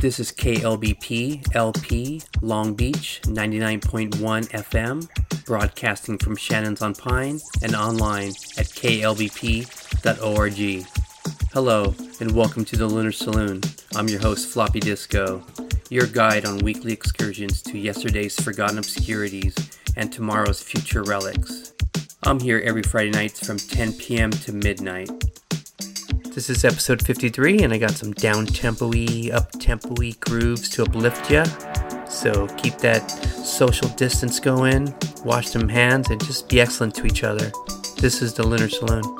This is KLBP LP Long Beach 99.1 FM, broadcasting from Shannon's on Pine and online at klbp.org. Hello, and welcome to the Lunar Saloon. I'm your host, Floppy Disco, your guide on weekly excursions to yesterday's forgotten obscurities and tomorrow's future relics. I'm here every Friday nights from 10 p.m. to midnight. This is episode 53, and I got some down tempo-y, up tempo-y grooves to uplift ya. So keep that social distance going, wash some hands, and just be excellent to each other. This is the Lunar Saloon.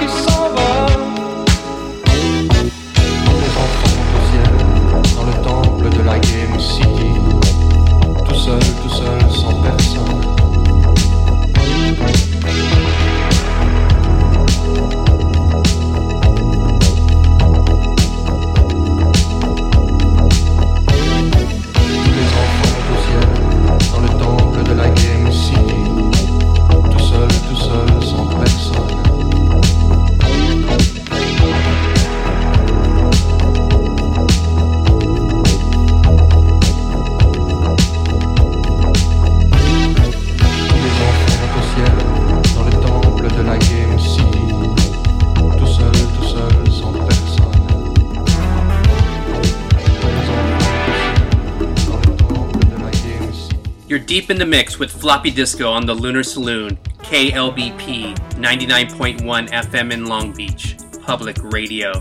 focus deep in the mix with Floppy Disco on the Lunar Saloon, KLBP 99.1 FM in Long Beach, public radio.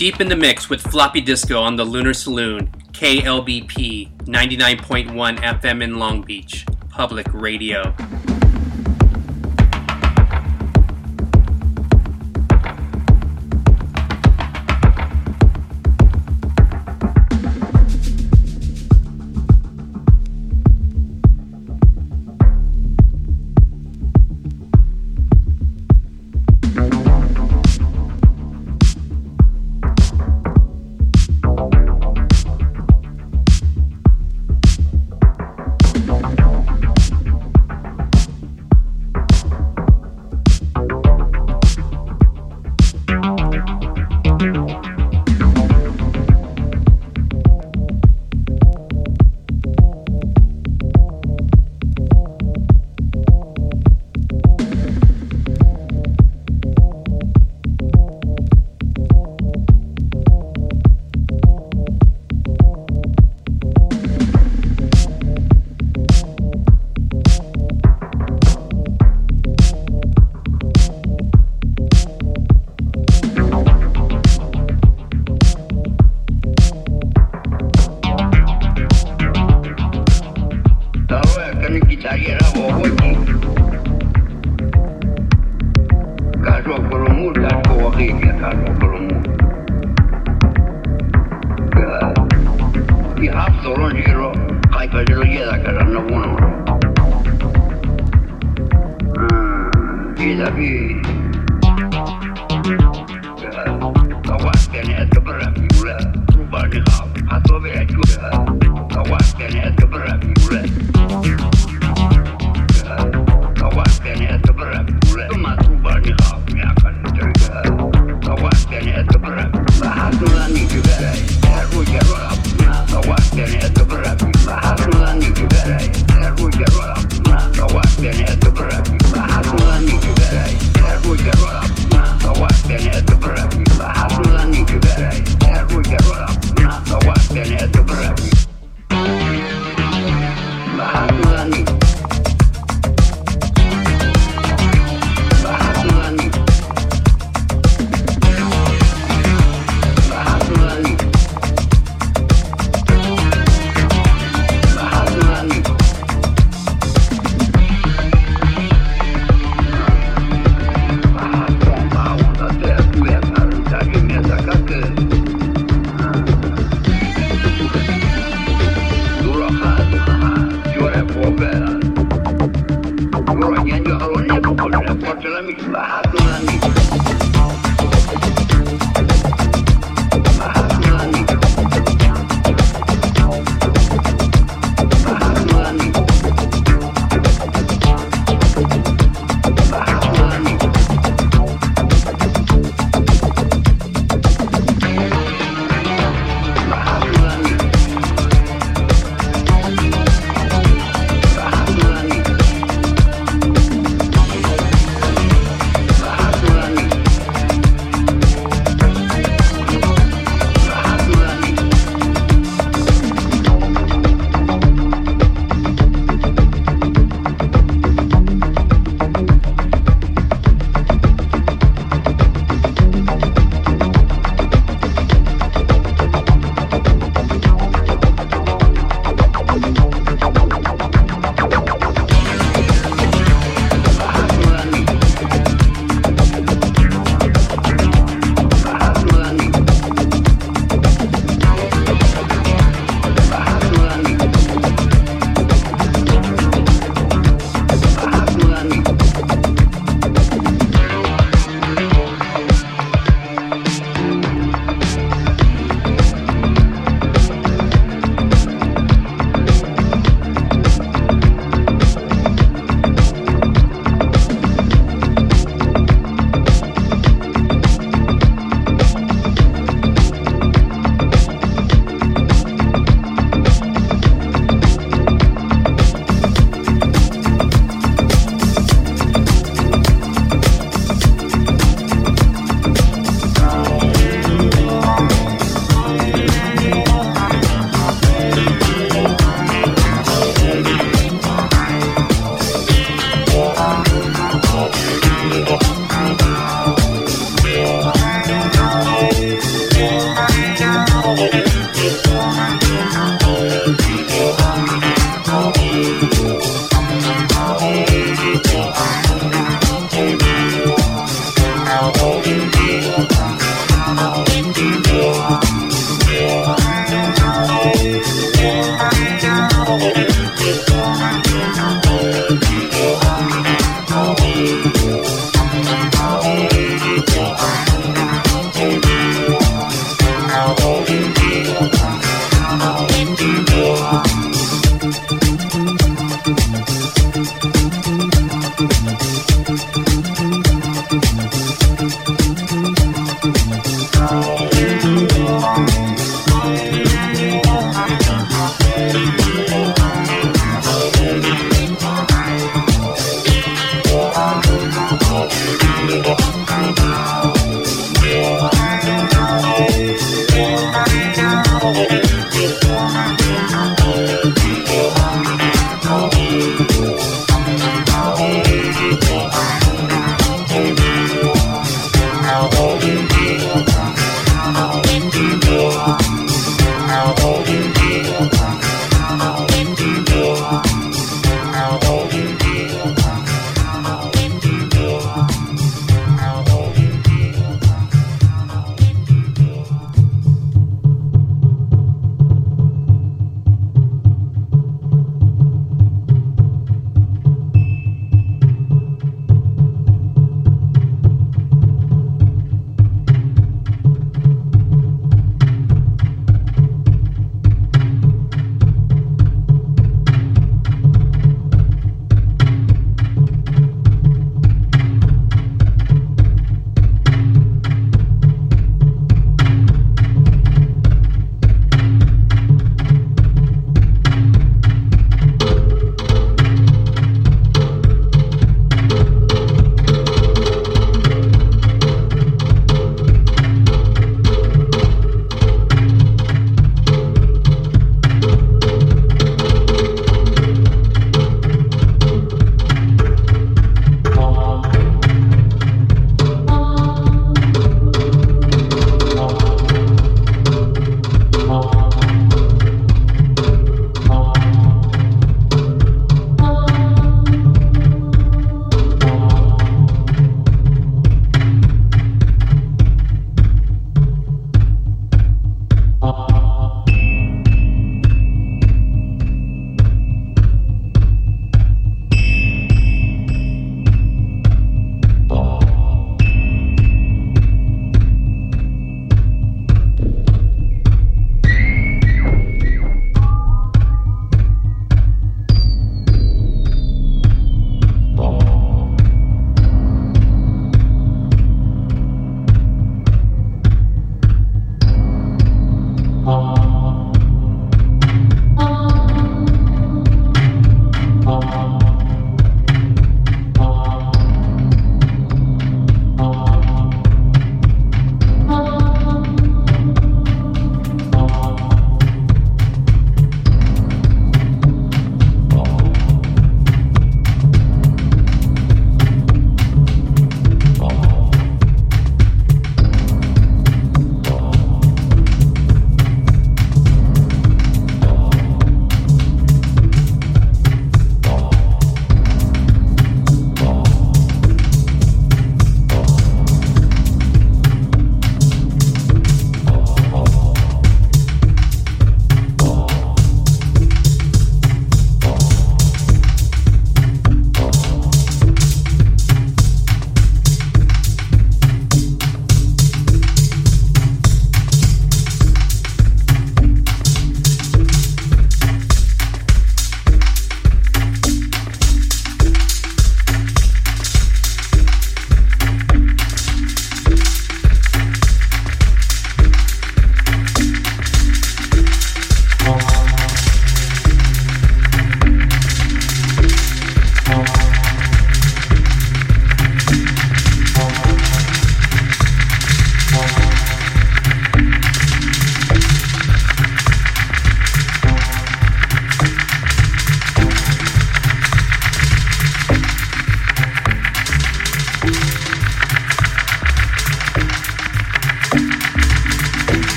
Deep in the mix with Floppy Disco on the Lunar Saloon, KLBP 99.1 FM in Long Beach, public radio.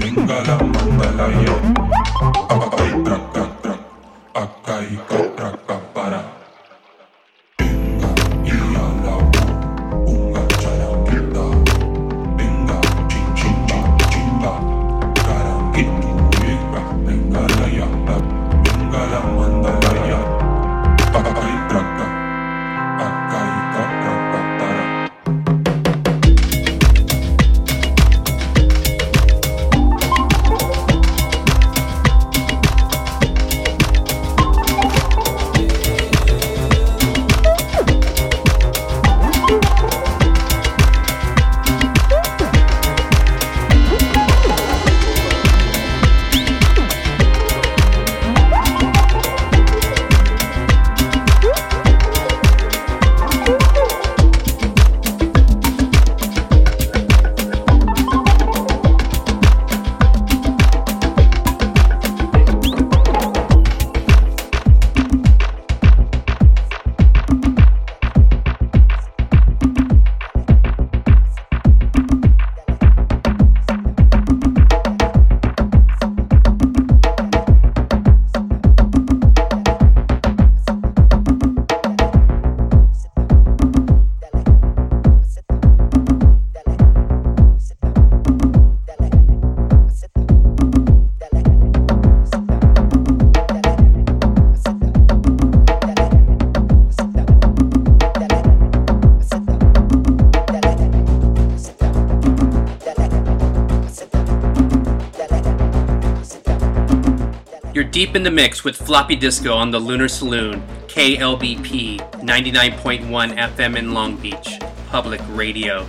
Bengala, mangalaya, abatai, branca. Deep in the mix with Floppy Disco on the Lunar Saloon, KLBP 99.1 FM in Long Beach, public radio.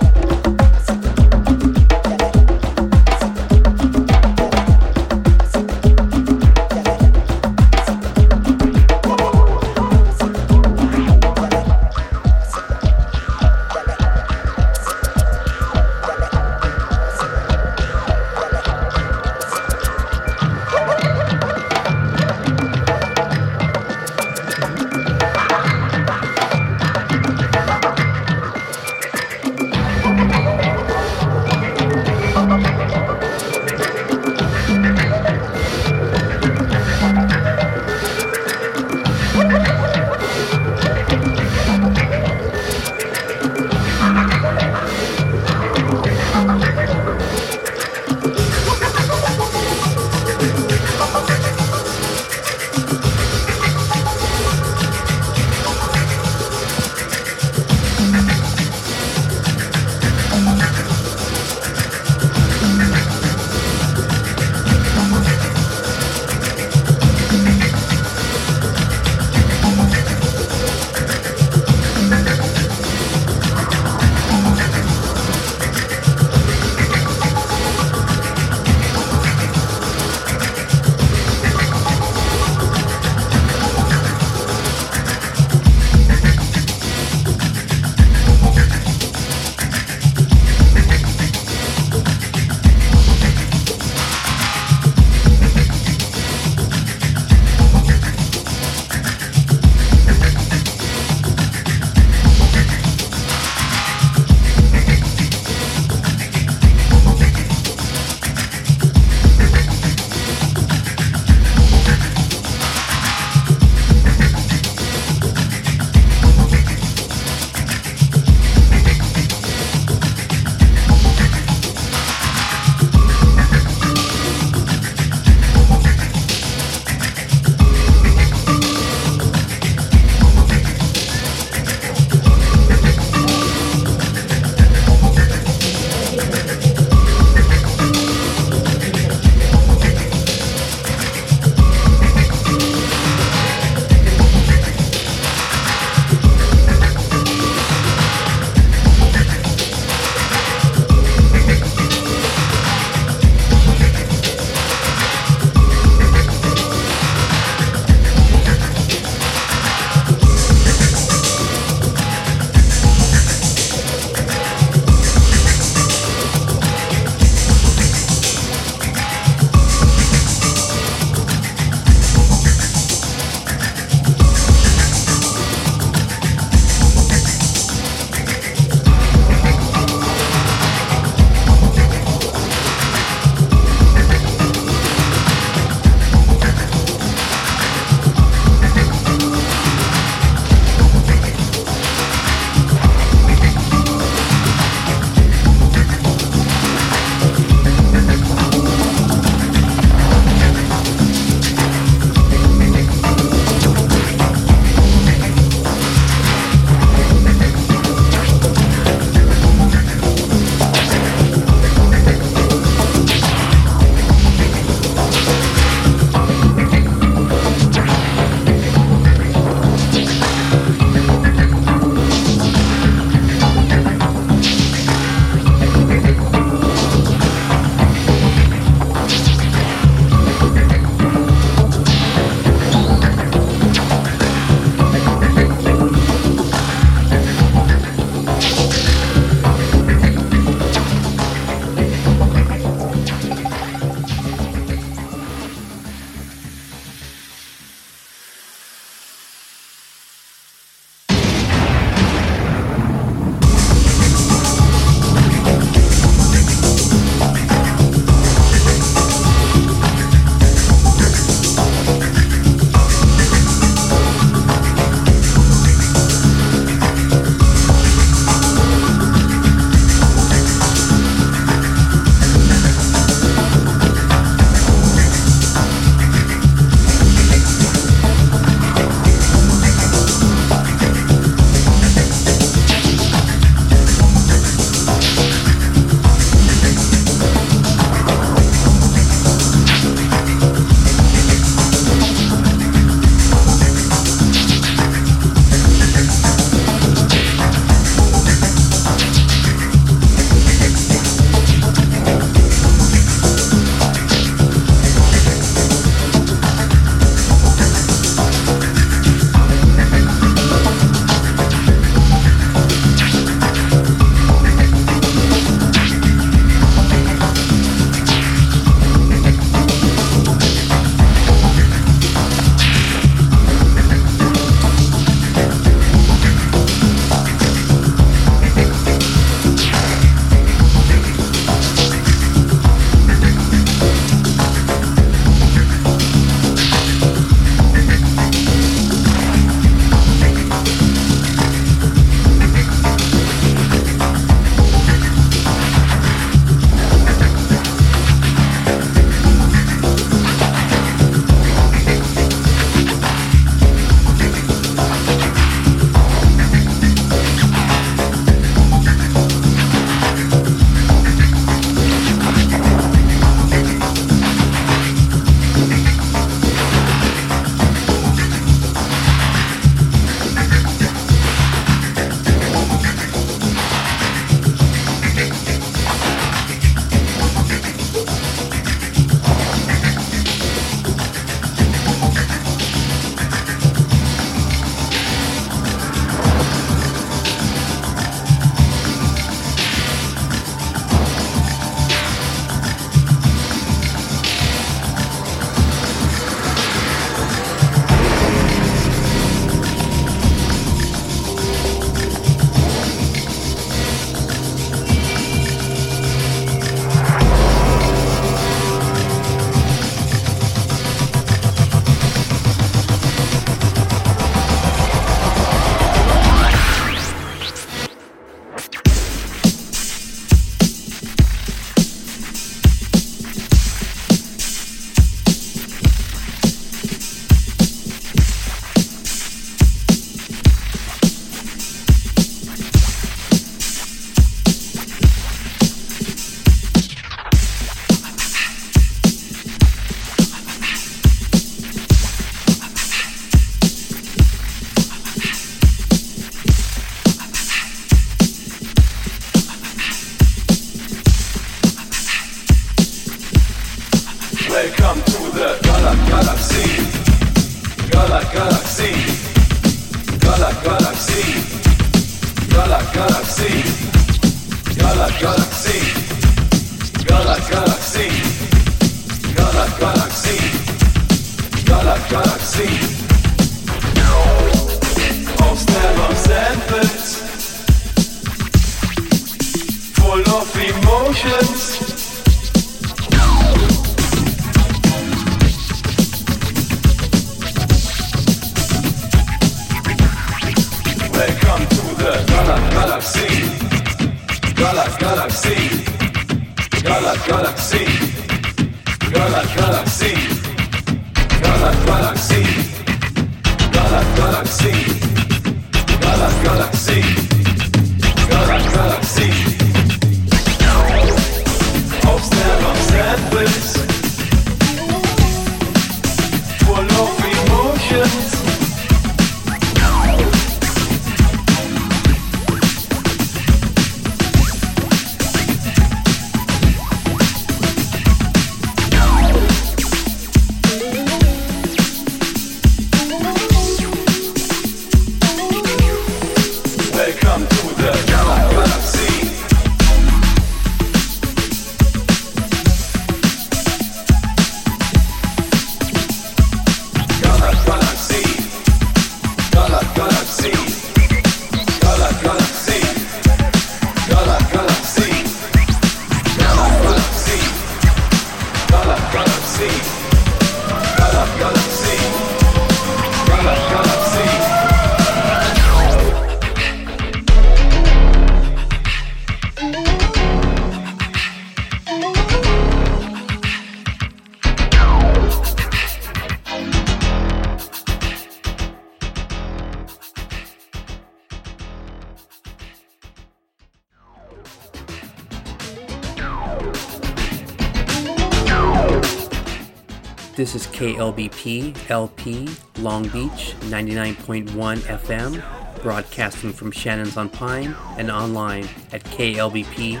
This is KLBP LP Long Beach 99.1 FM, broadcasting from Shannon's on Pine and online at klbp.org.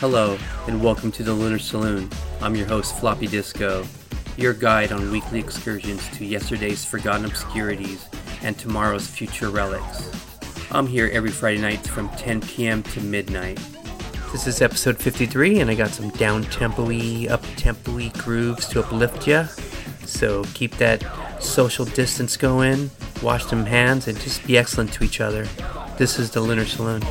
Hello, and welcome to the Lunar Saloon. I'm your host, Floppy Disco, your guide on weekly excursions to yesterday's forgotten obscurities and tomorrow's future relics. I'm here every Friday night from 10 p.m. to midnight. This is episode 53, and I got some down tempo-y, up tempo-y grooves to uplift ya. So keep that social distance going, wash them hands, and just be excellent to each other. This is the Lunar Saloon.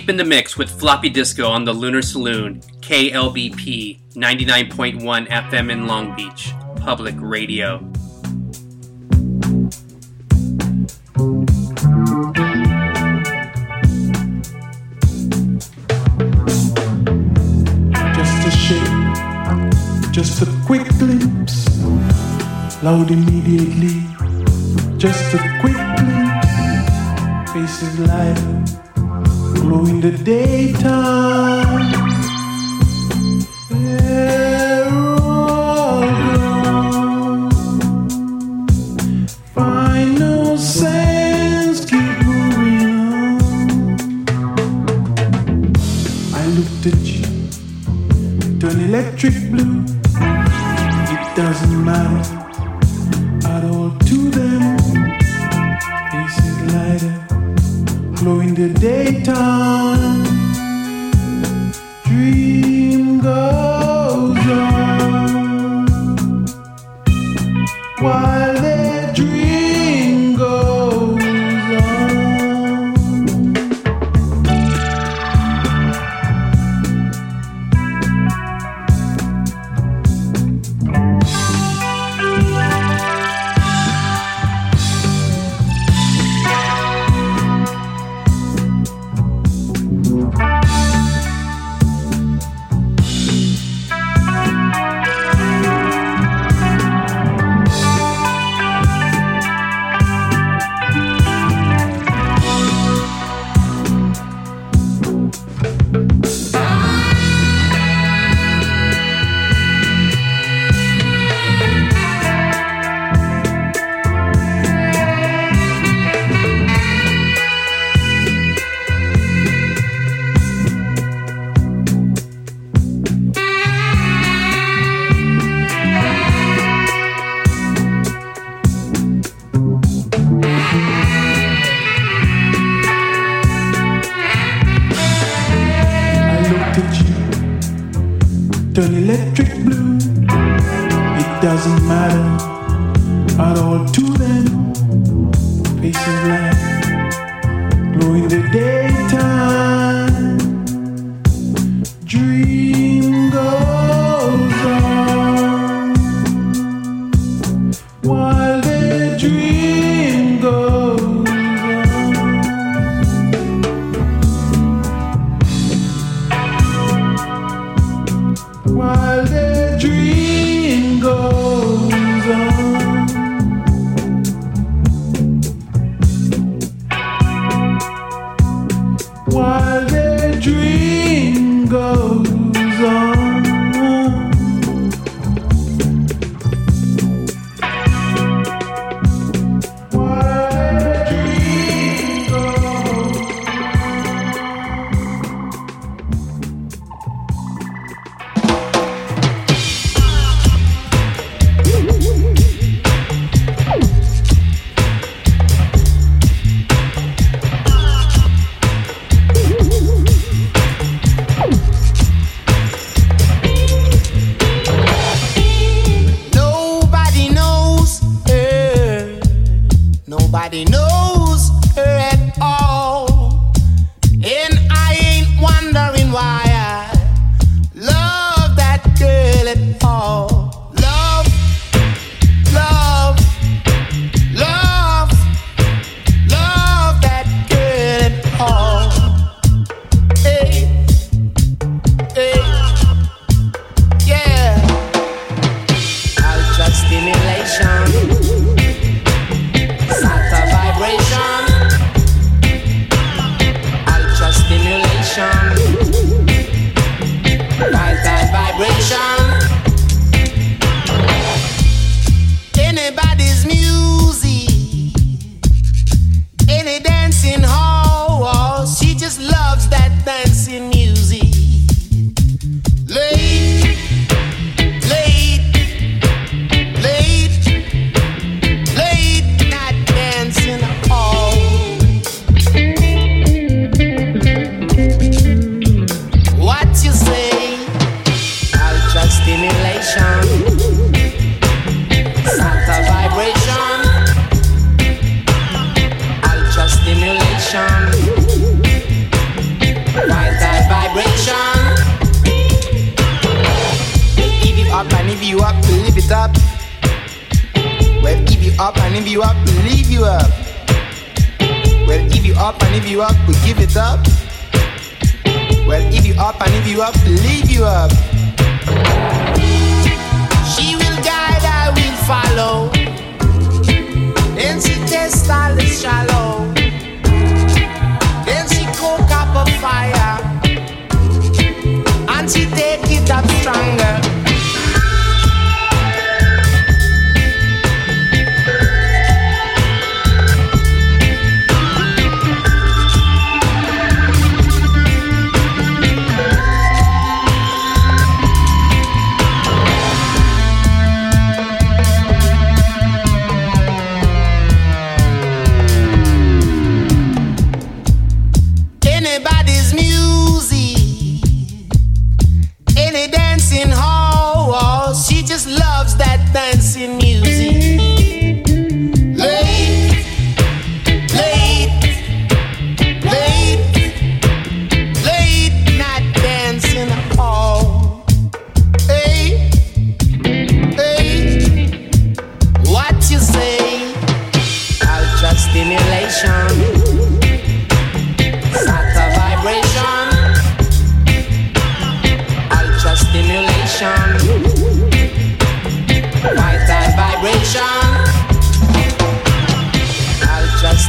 deep in the mix with Floppy Disco on the Lunar Saloon, KLBP 99.1 FM in Long Beach, public radio. Just a shake, just a quick glimpse, loud immediately, just a quick glimpse, faces light blue in the daytime.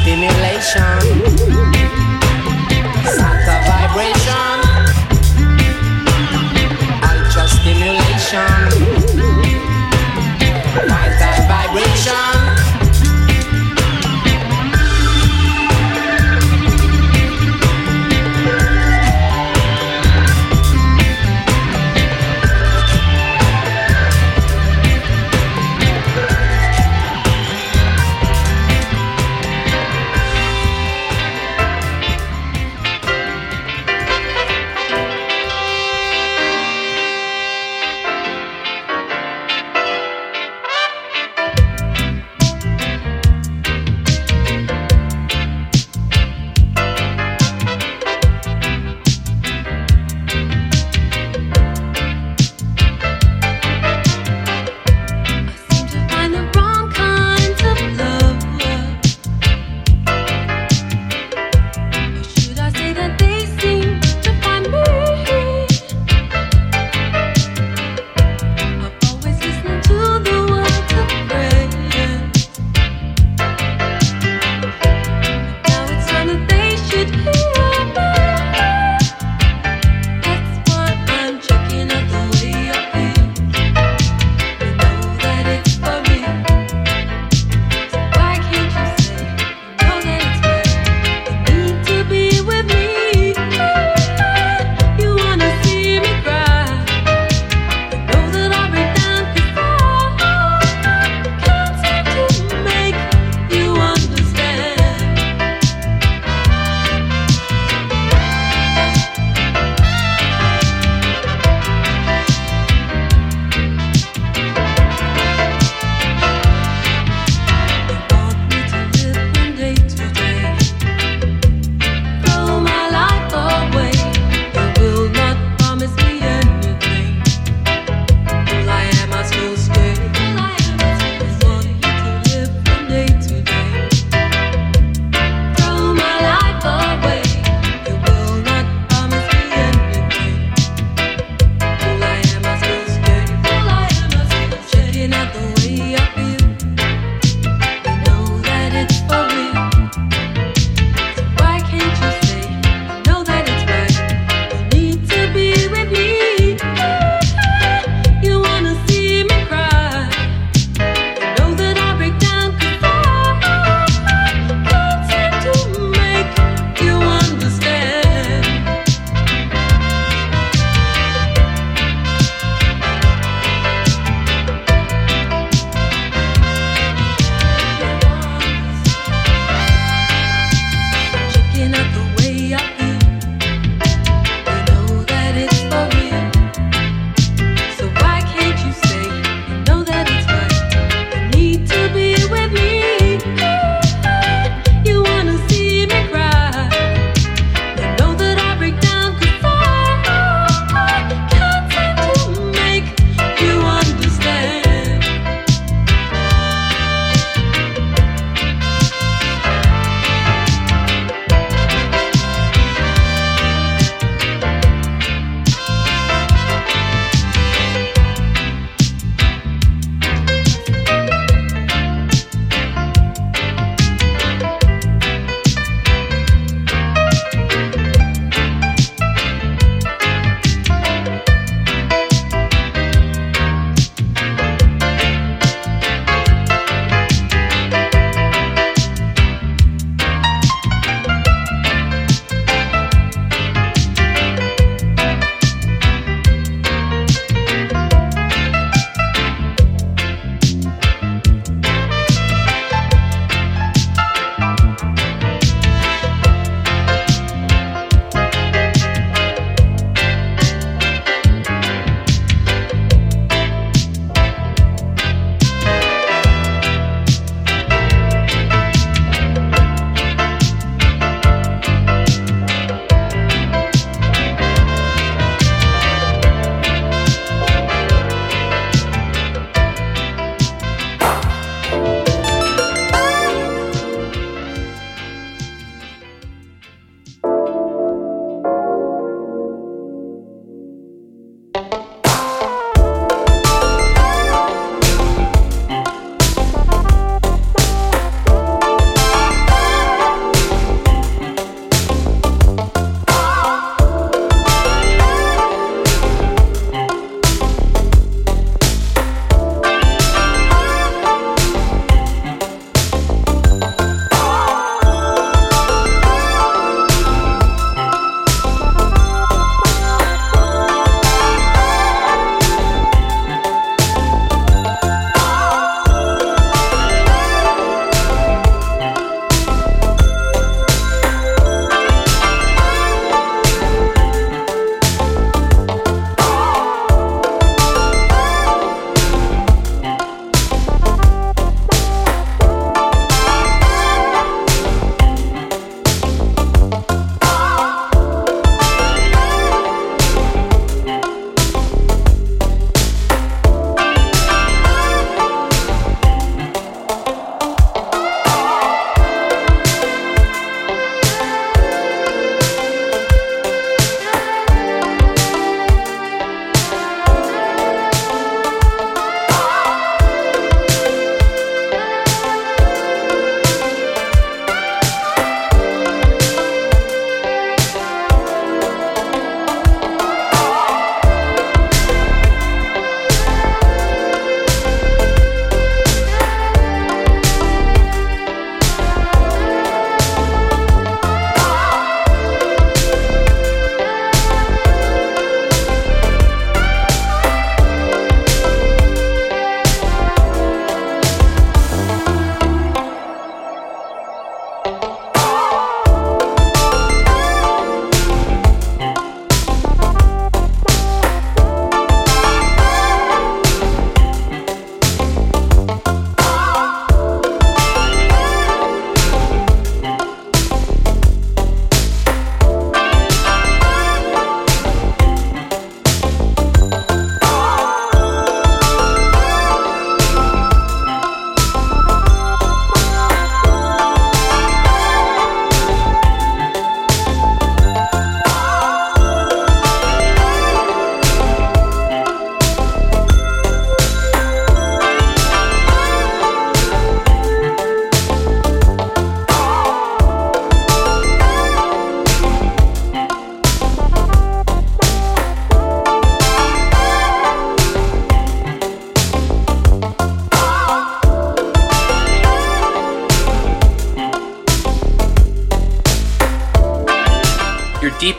Stimulation,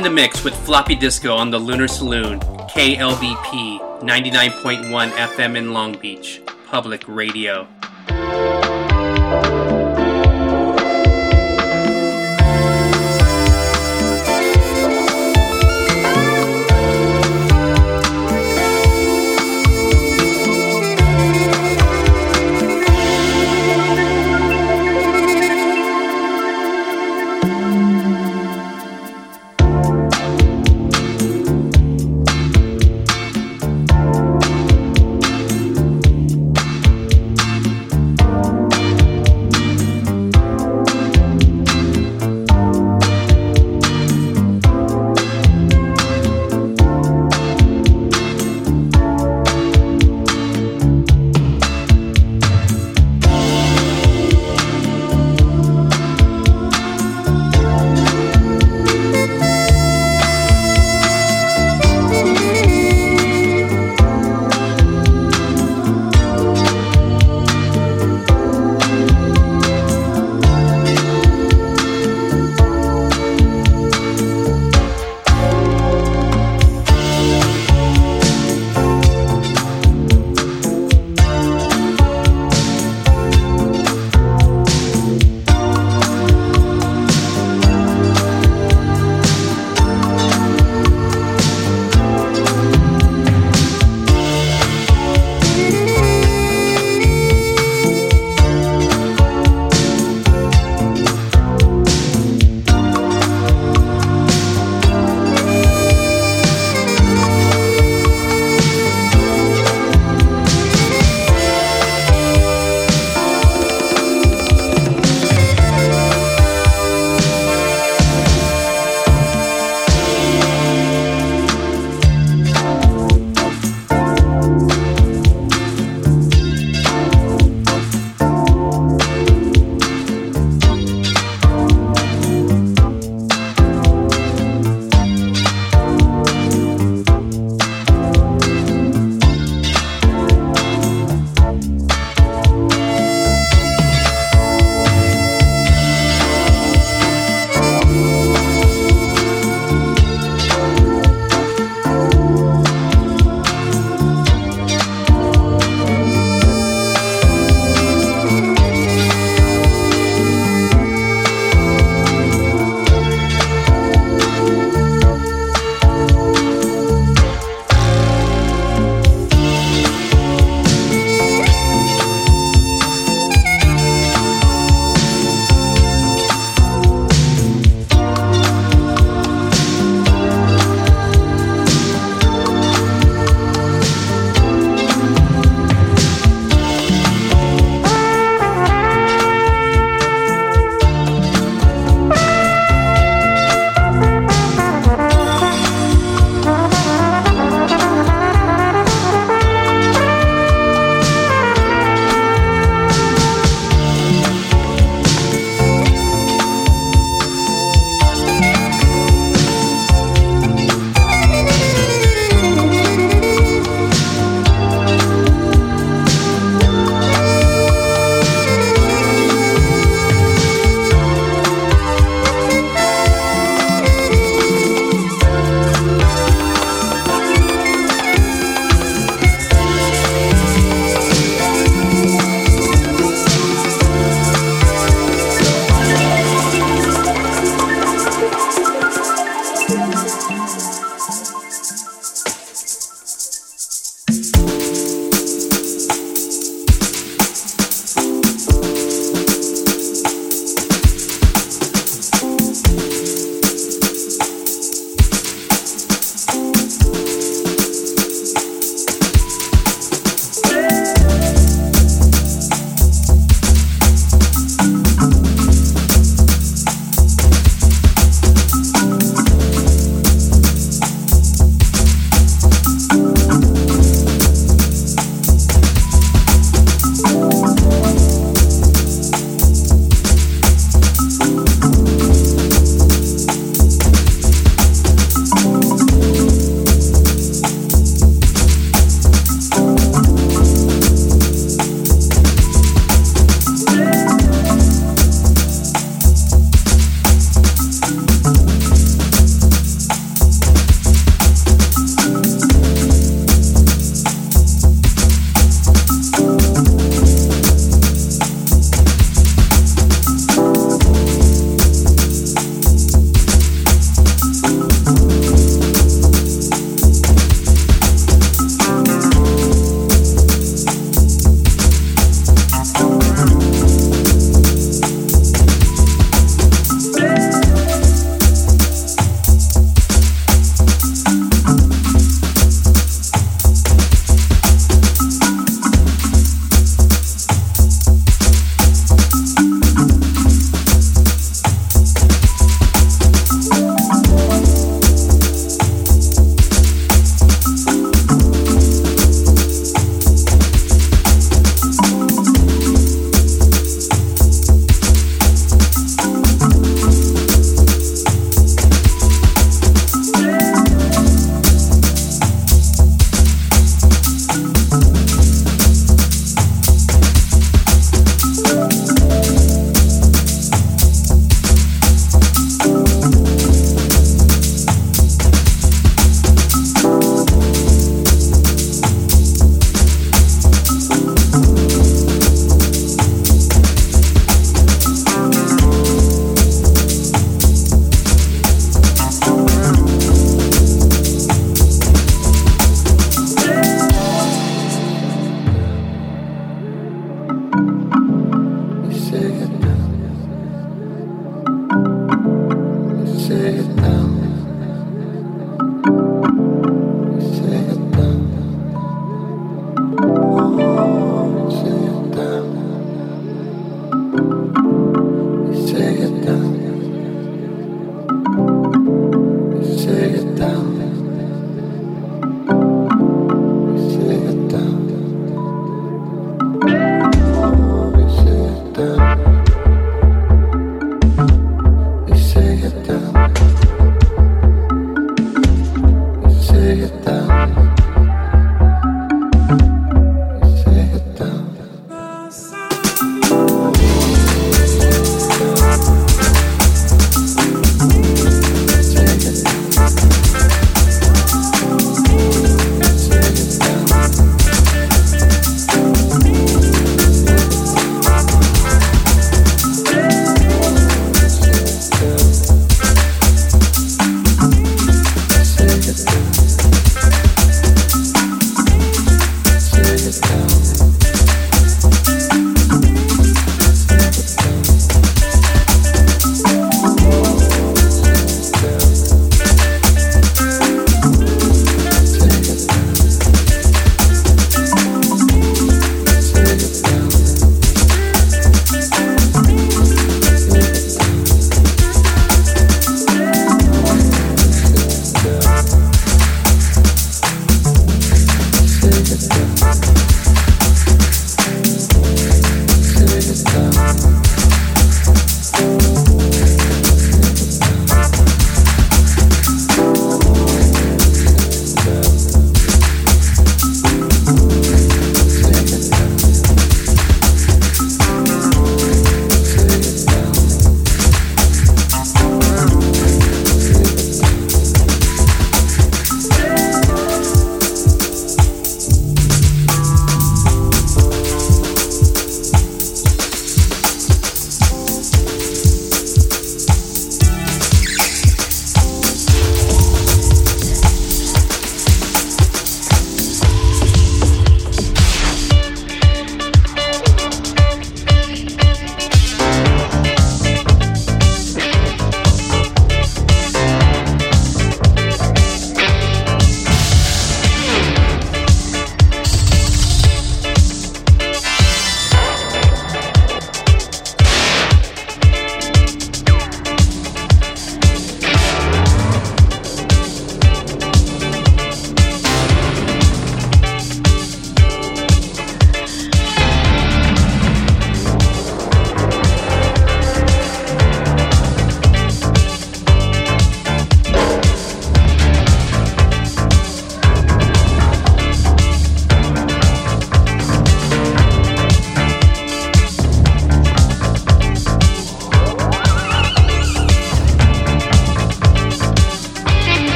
in the mix with Floppy Disco on the Lunar Saloon, KLBP 99.1 FM in Long Beach, public radio.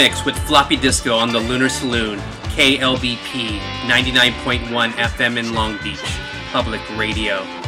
Mix with Floppy Disco on the Lunar Saloon, KLBP 99.1 FM in Long Beach, public radio.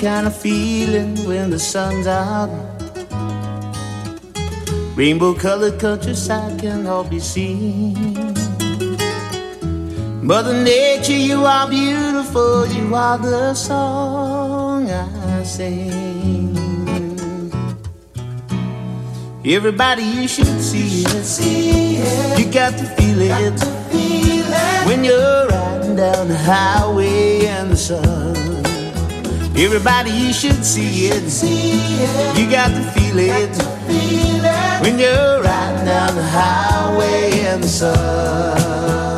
Kind of feeling when the sun's out. Rainbow colored countryside can all be seen. Mother Nature, you are beautiful, you are the song I sing. Everybody, you should see it. See it. You got to feel it. Got to feel it. When you're riding down the highway in the sun. Everybody, you should see it. See it. You got to feel it. To feel it. When you're riding down the highway in the sun.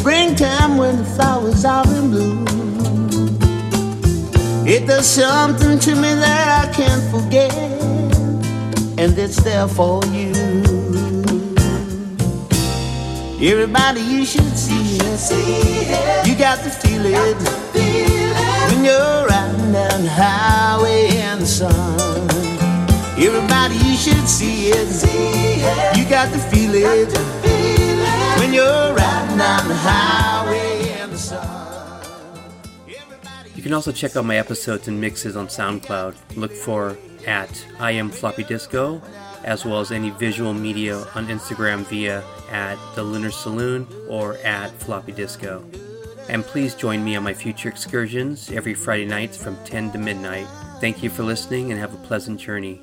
Springtime when the flowers are in bloom. It does something to me that I can't forget, and it's there for you. Everybody, you should see it. See it. You got to feel it when you're riding down the highway in the sun. Everybody, you should see it. See it. You got to feel it when you're riding down the highway in the sun. You can also check out my episodes and mixes on SoundCloud. Look for at I am Floppy Disco, as well as any visual media on Instagram via at the Lunar Saloon or at Floppy Disco. And please join me on my future excursions every Friday nights from 10 to midnight. Thank you for listening and have a pleasant journey.